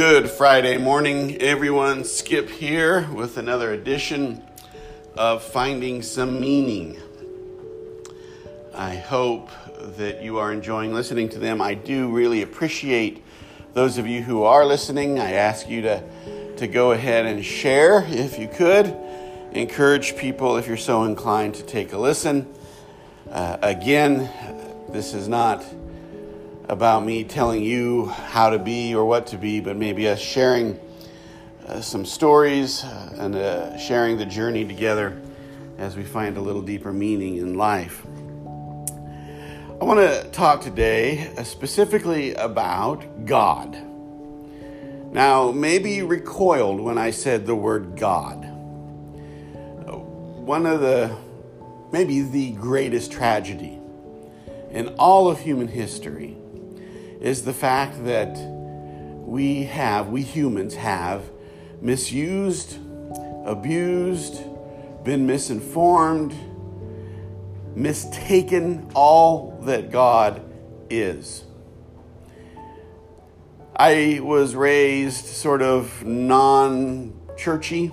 Good Friday morning, everyone. Skip here with another edition of Finding Some Meaning. I hope that you are enjoying listening to them. I do really appreciate those of you who are listening. I ask you to, to go ahead and share if you could. Encourage people, if you're so inclined, to take a listen. Uh, again, this is not about me telling you how to be or what to be, but maybe us sharing uh, some stories uh, and uh, sharing the journey together as we find a little deeper meaning in life. I want to talk today uh, specifically about God. Now, maybe you recoiled when I said the word God. One of the, maybe the greatest tragedy in all of human history is the fact that we have, we humans have, misused, abused, been misinformed, mistaken all that God is. I was raised sort of non churchy.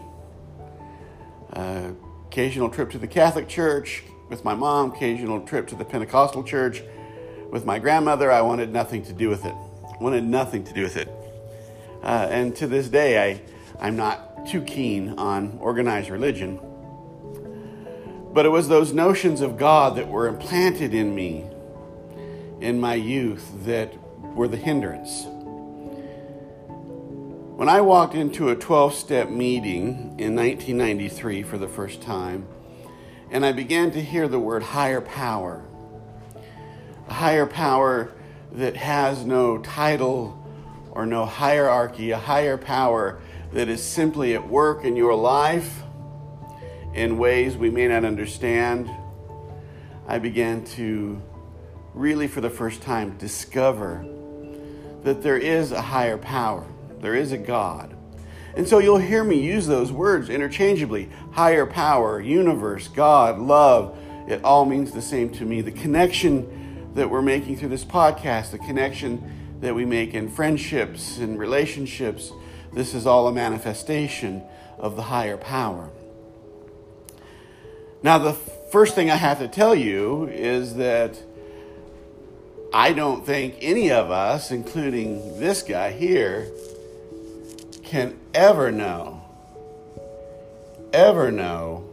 Uh, occasional trip to the Catholic Church with my mom, occasional trip to the Pentecostal Church with my grandmother, I wanted nothing to do with it. Wanted nothing to do with it. Uh, and to this day, I, I'm not too keen on organized religion. But it was those notions of God that were implanted in me in my youth that were the hindrance. When I walked into a 12 step meeting in 1993 for the first time, and I began to hear the word higher power, higher power that has no title or no hierarchy, a higher power that is simply at work in your life in ways we may not understand, I began to really, for the first time, discover that there is a higher power, there is a God. And so you'll hear me use those words interchangeably higher power, universe, God, love. It all means the same to me. The connection that we're making through this podcast, the connection that we make in friendships and relationships, this is all a manifestation of the higher power. Now, the first thing I have to tell you is that I don't think any of us, including this guy here, can ever know, ever know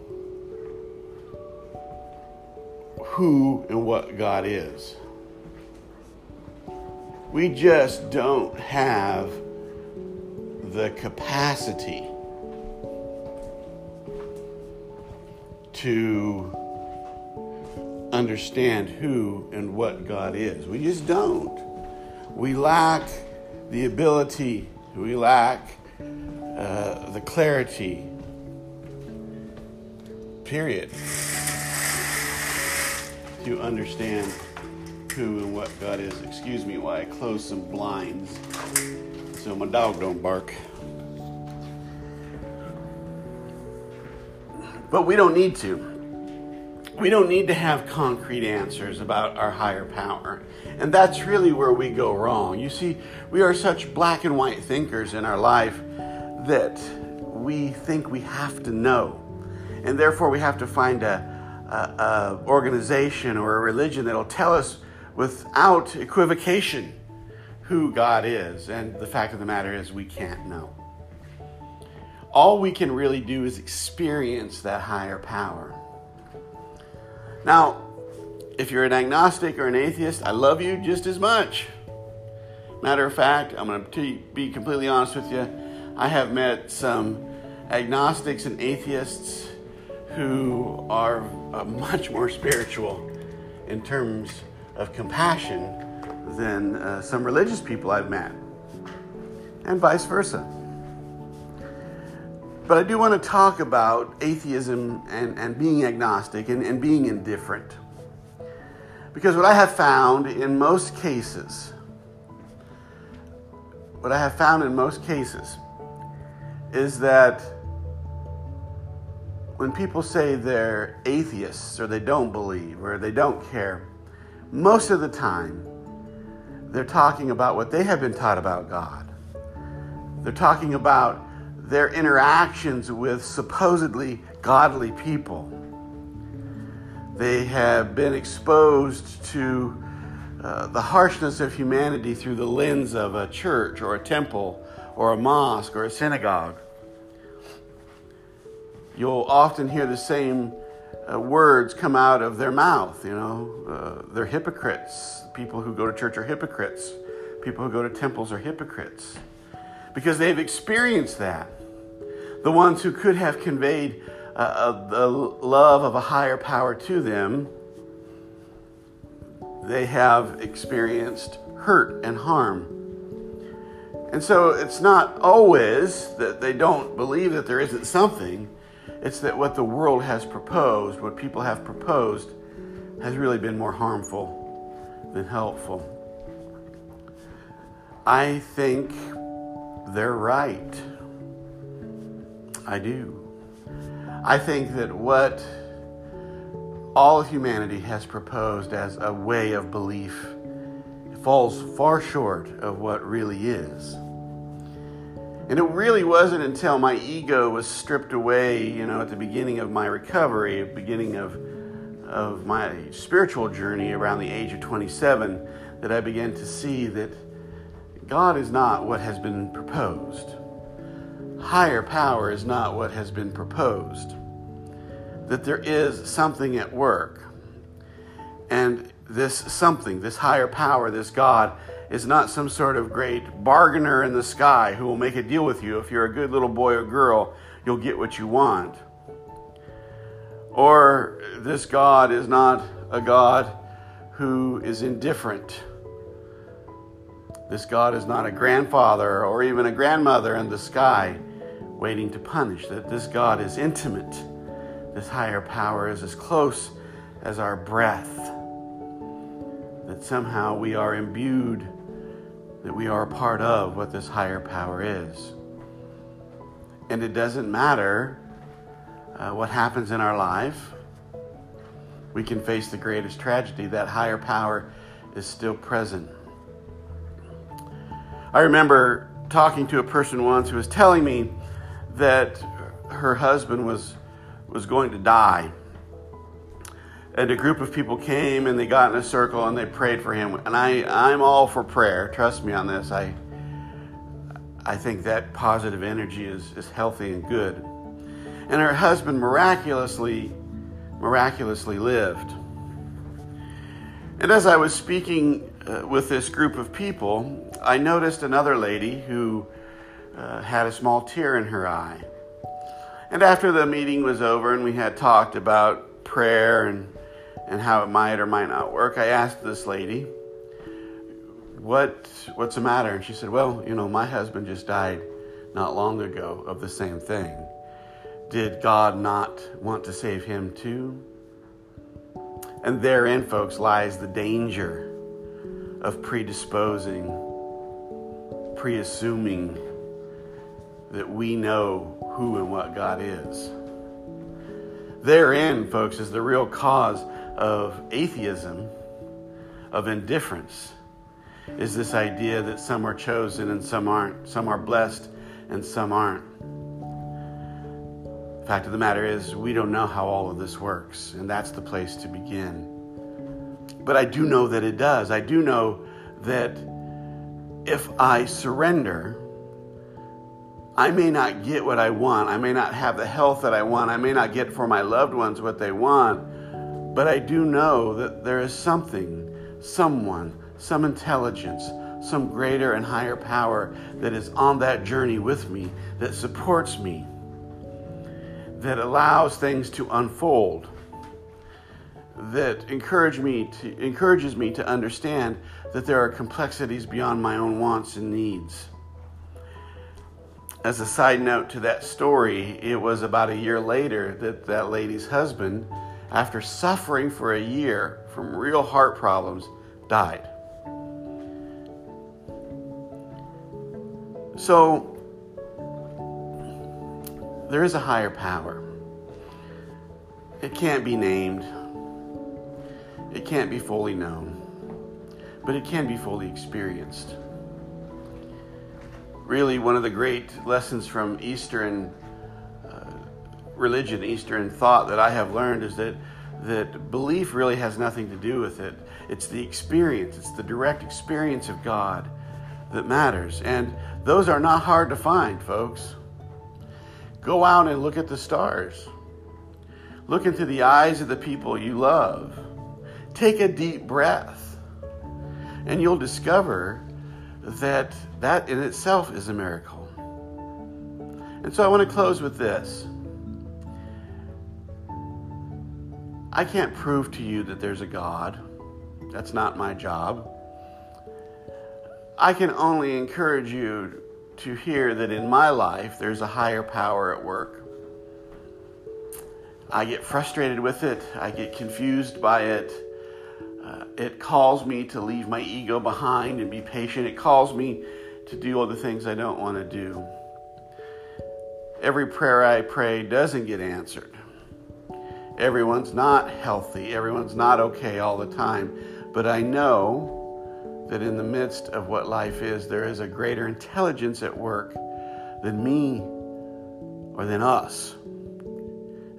who and what God is. We just don't have the capacity to understand who and what God is. We just don't. We lack the ability, we lack uh, the clarity, period to understand who and what God is. Excuse me while I close some blinds so my dog don't bark. But we don't need to. We don't need to have concrete answers about our higher power. And that's really where we go wrong. You see, we are such black and white thinkers in our life that we think we have to know. And therefore, we have to find a, a, organization or a religion that'll tell us without equivocation who God is. And the fact of the matter is, we can't know. All we can really do is experience that higher power. Now, if you're an agnostic or an atheist, I love you just as much. Matter of fact, I'm going to be completely honest with you. I have met some agnostics and atheists who are uh, much more spiritual in terms of compassion than uh, some religious people I've met, and vice versa. But I do want to talk about atheism and, and being agnostic and, and being indifferent. Because what I have found in most cases, what I have found in most cases is that when people say they're atheists or they don't believe or they don't care, most of the time they're talking about what they have been taught about God. They're talking about their interactions with supposedly godly people. They have been exposed to uh, the harshness of humanity through the lens of a church or a temple or a mosque or a synagogue. You'll often hear the same uh, words come out of their mouth. You know, uh, they're hypocrites. People who go to church are hypocrites. People who go to temples are hypocrites because they've experienced that. The ones who could have conveyed uh, the love of a higher power to them, they have experienced hurt and harm. And so it's not always that they don't believe that there isn't something, it's that what the world has proposed, what people have proposed, has really been more harmful than helpful. I think they're right. I do. I think that what all humanity has proposed as a way of belief falls far short of what really is. And it really wasn't until my ego was stripped away, you know, at the beginning of my recovery, beginning of, of my spiritual journey around the age of 27, that I began to see that God is not what has been proposed. Higher power is not what has been proposed. That there is something at work. And this something, this higher power, this God, is not some sort of great bargainer in the sky who will make a deal with you. If you're a good little boy or girl, you'll get what you want. Or this God is not a God who is indifferent. This God is not a grandfather or even a grandmother in the sky waiting to punish. That this God is intimate. This higher power is as close as our breath. That somehow we are imbued that we are a part of what this higher power is. And it doesn't matter uh, what happens in our life, we can face the greatest tragedy. That higher power is still present. I remember talking to a person once who was telling me that her husband was, was going to die and a group of people came and they got in a circle and they prayed for him. And I, I'm all for prayer. Trust me on this. I, I think that positive energy is, is healthy and good. And her husband miraculously, miraculously lived. And as I was speaking uh, with this group of people, I noticed another lady who uh, had a small tear in her eye. And after the meeting was over and we had talked about prayer and and how it might or might not work, I asked this lady, what, what's the matter? And she said, Well, you know, my husband just died not long ago of the same thing. Did God not want to save him too? And therein, folks, lies the danger of predisposing, pre assuming that we know who and what God is. Therein, folks, is the real cause of atheism, of indifference, is this idea that some are chosen and some aren't, some are blessed and some aren't. The fact of the matter is, we don't know how all of this works, and that's the place to begin. But I do know that it does. I do know that if I surrender, I may not get what I want. I may not have the health that I want. I may not get for my loved ones what they want. But I do know that there is something, someone, some intelligence, some greater and higher power that is on that journey with me, that supports me, that allows things to unfold, that encourage me to, encourages me to understand that there are complexities beyond my own wants and needs. As a side note to that story, it was about a year later that that lady's husband after suffering for a year from real heart problems, died. So, there is a higher power. It can't be named, it can't be fully known, but it can be fully experienced. really one of the great lessons from Eastern uh, religion, Eastern thought that I have learned is that that belief really has nothing to do with it. It's the experience, it's the direct experience of God that matters. And those are not hard to find, folks. Go out and look at the stars. Look into the eyes of the people you love. Take a deep breath, and you'll discover that that in itself is a miracle. And so I want to close with this. I can't prove to you that there's a God. That's not my job. I can only encourage you to hear that in my life there's a higher power at work. I get frustrated with it, I get confused by it. Uh, it calls me to leave my ego behind and be patient. It calls me to do all the things I don't want to do. Every prayer I pray doesn't get answered. Everyone's not healthy, everyone's not okay all the time. But I know that in the midst of what life is, there is a greater intelligence at work than me or than us.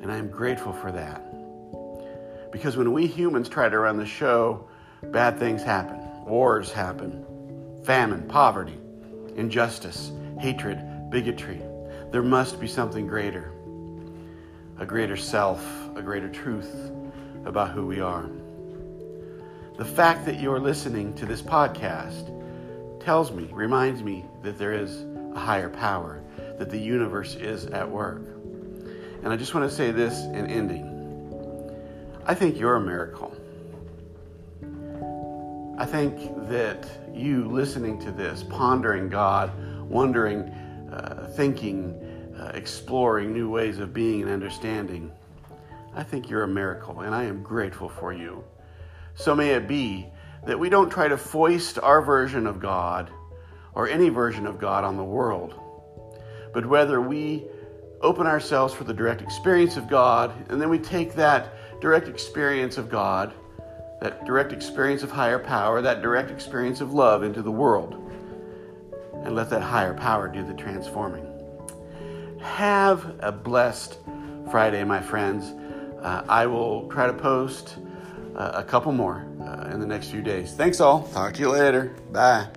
And I am grateful for that. Because when we humans try to run the show, bad things happen. Wars happen, famine, poverty, injustice, hatred, bigotry. There must be something greater a greater self, a greater truth about who we are. The fact that you're listening to this podcast tells me, reminds me that there is a higher power, that the universe is at work. And I just want to say this in ending I think you're a miracle. I think that you listening to this, pondering God, wondering, uh, thinking, uh, exploring new ways of being and understanding. I think you're a miracle, and I am grateful for you. So may it be that we don't try to foist our version of God or any version of God on the world, but whether we open ourselves for the direct experience of God, and then we take that direct experience of God, that direct experience of higher power, that direct experience of love into the world, and let that higher power do the transforming. Have a blessed Friday, my friends. Uh, I will try to post uh, a couple more uh, in the next few days. Thanks all. Talk to you later. Bye.